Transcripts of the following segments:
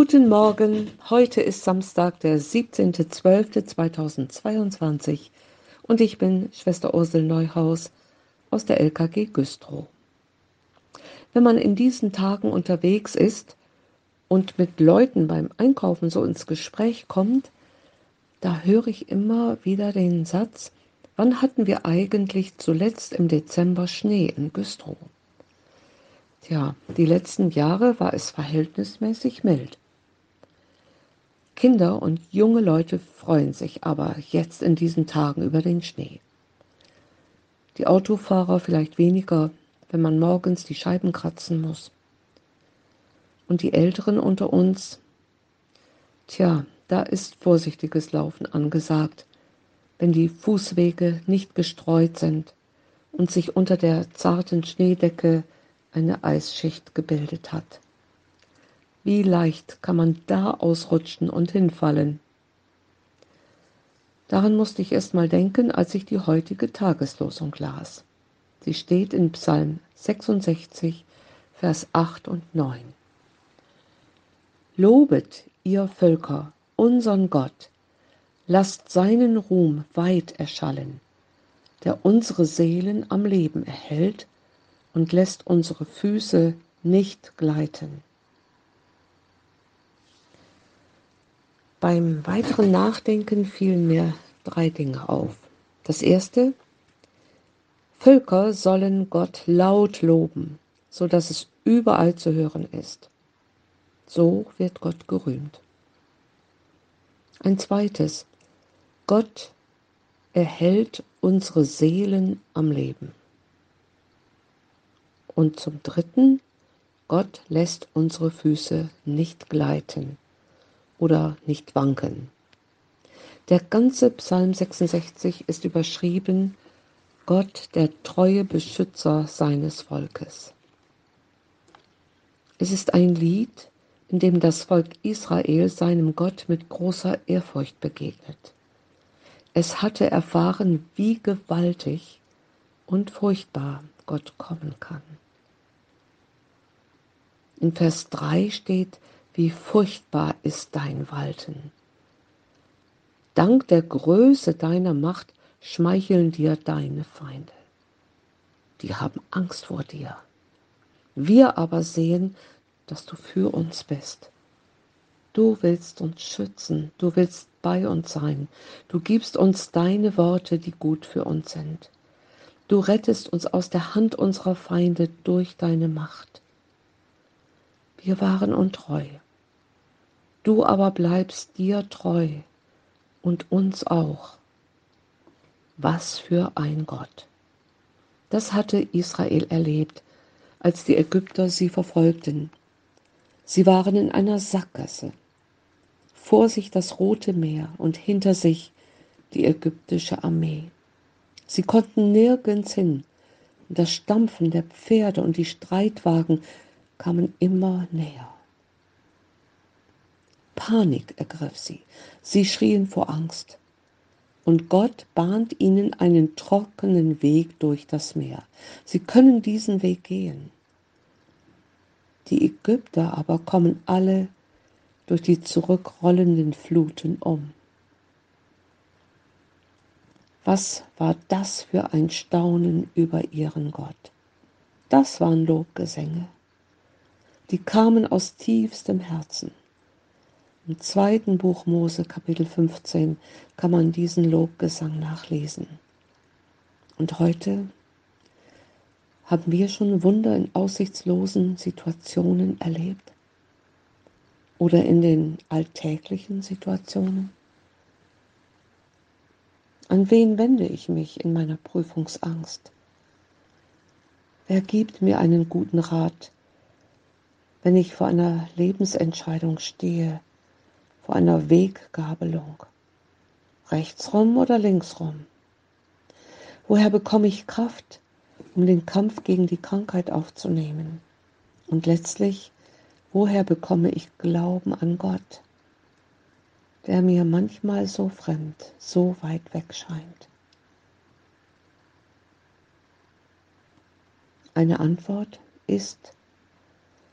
Guten Morgen, heute ist Samstag, der 17.12.2022 und ich bin Schwester Ursel Neuhaus aus der LKG Güstrow. Wenn man in diesen Tagen unterwegs ist und mit Leuten beim Einkaufen so ins Gespräch kommt, da höre ich immer wieder den Satz, wann hatten wir eigentlich zuletzt im Dezember Schnee in Güstrow? Tja, die letzten Jahre war es verhältnismäßig mild. Kinder und junge Leute freuen sich aber jetzt in diesen Tagen über den Schnee. Die Autofahrer vielleicht weniger, wenn man morgens die Scheiben kratzen muss. Und die Älteren unter uns, tja, da ist vorsichtiges Laufen angesagt, wenn die Fußwege nicht gestreut sind und sich unter der zarten Schneedecke eine Eisschicht gebildet hat. Wie leicht kann man da ausrutschen und hinfallen? Daran musste ich erst mal denken, als ich die heutige Tageslosung las. Sie steht in Psalm 66, Vers 8 und 9. Lobet, ihr Völker, unseren Gott, lasst seinen Ruhm weit erschallen, der unsere Seelen am Leben erhält und lässt unsere Füße nicht gleiten. Beim weiteren Nachdenken fielen mir drei Dinge auf. Das erste, Völker sollen Gott laut loben, so dass es überall zu hören ist. So wird Gott gerühmt. Ein zweites, Gott erhält unsere Seelen am Leben. Und zum Dritten, Gott lässt unsere Füße nicht gleiten oder nicht wanken. Der ganze Psalm 66 ist überschrieben Gott, der treue Beschützer seines Volkes. Es ist ein Lied, in dem das Volk Israel seinem Gott mit großer Ehrfurcht begegnet. Es hatte erfahren, wie gewaltig und furchtbar Gott kommen kann. In Vers 3 steht, wie furchtbar ist dein Walten. Dank der Größe deiner Macht schmeicheln dir deine Feinde. Die haben Angst vor dir. Wir aber sehen, dass du für uns bist. Du willst uns schützen, du willst bei uns sein, du gibst uns deine Worte, die gut für uns sind. Du rettest uns aus der Hand unserer Feinde durch deine Macht. Wir waren untreu. Du aber bleibst dir treu und uns auch. Was für ein Gott. Das hatte Israel erlebt, als die Ägypter sie verfolgten. Sie waren in einer Sackgasse. Vor sich das Rote Meer und hinter sich die ägyptische Armee. Sie konnten nirgends hin. Das Stampfen der Pferde und die Streitwagen kamen immer näher. Panik ergriff sie. Sie schrien vor Angst. Und Gott bahnt ihnen einen trockenen Weg durch das Meer. Sie können diesen Weg gehen. Die Ägypter aber kommen alle durch die zurückrollenden Fluten um. Was war das für ein Staunen über ihren Gott? Das waren Lobgesänge die kamen aus tiefstem Herzen. Im zweiten Buch Mose, Kapitel 15, kann man diesen Lobgesang nachlesen. Und heute haben wir schon Wunder in aussichtslosen Situationen erlebt oder in den alltäglichen Situationen. An wen wende ich mich in meiner Prüfungsangst? Wer gibt mir einen guten Rat, wenn ich vor einer Lebensentscheidung stehe, vor einer Weggabelung. Rechtsrum oder linksrum? Woher bekomme ich Kraft, um den Kampf gegen die Krankheit aufzunehmen? Und letztlich, woher bekomme ich Glauben an Gott, der mir manchmal so fremd, so weit weg scheint? Eine Antwort ist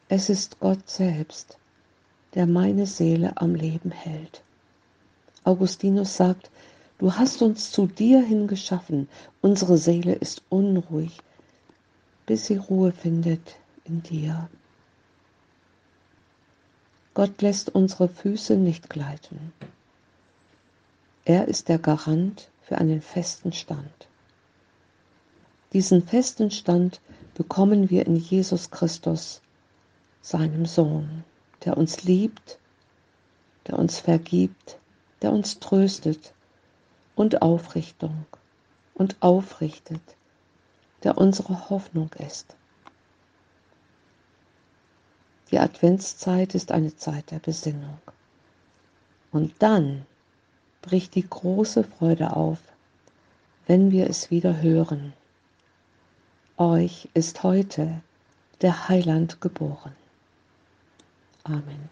es ist Gott selbst, der meine Seele am Leben hält. Augustinus sagt, du hast uns zu dir hingeschaffen, unsere Seele ist unruhig, bis sie Ruhe findet in dir. Gott lässt unsere Füße nicht gleiten. Er ist der Garant für einen festen Stand. Diesen festen Stand bekommen wir in Jesus Christus, seinem Sohn, der uns liebt, der uns vergibt, der uns tröstet und Aufrichtung und aufrichtet, der unsere Hoffnung ist. Die Adventszeit ist eine Zeit der Besinnung. Und dann bricht die große Freude auf, wenn wir es wieder hören. Euch ist heute der Heiland geboren. Amen.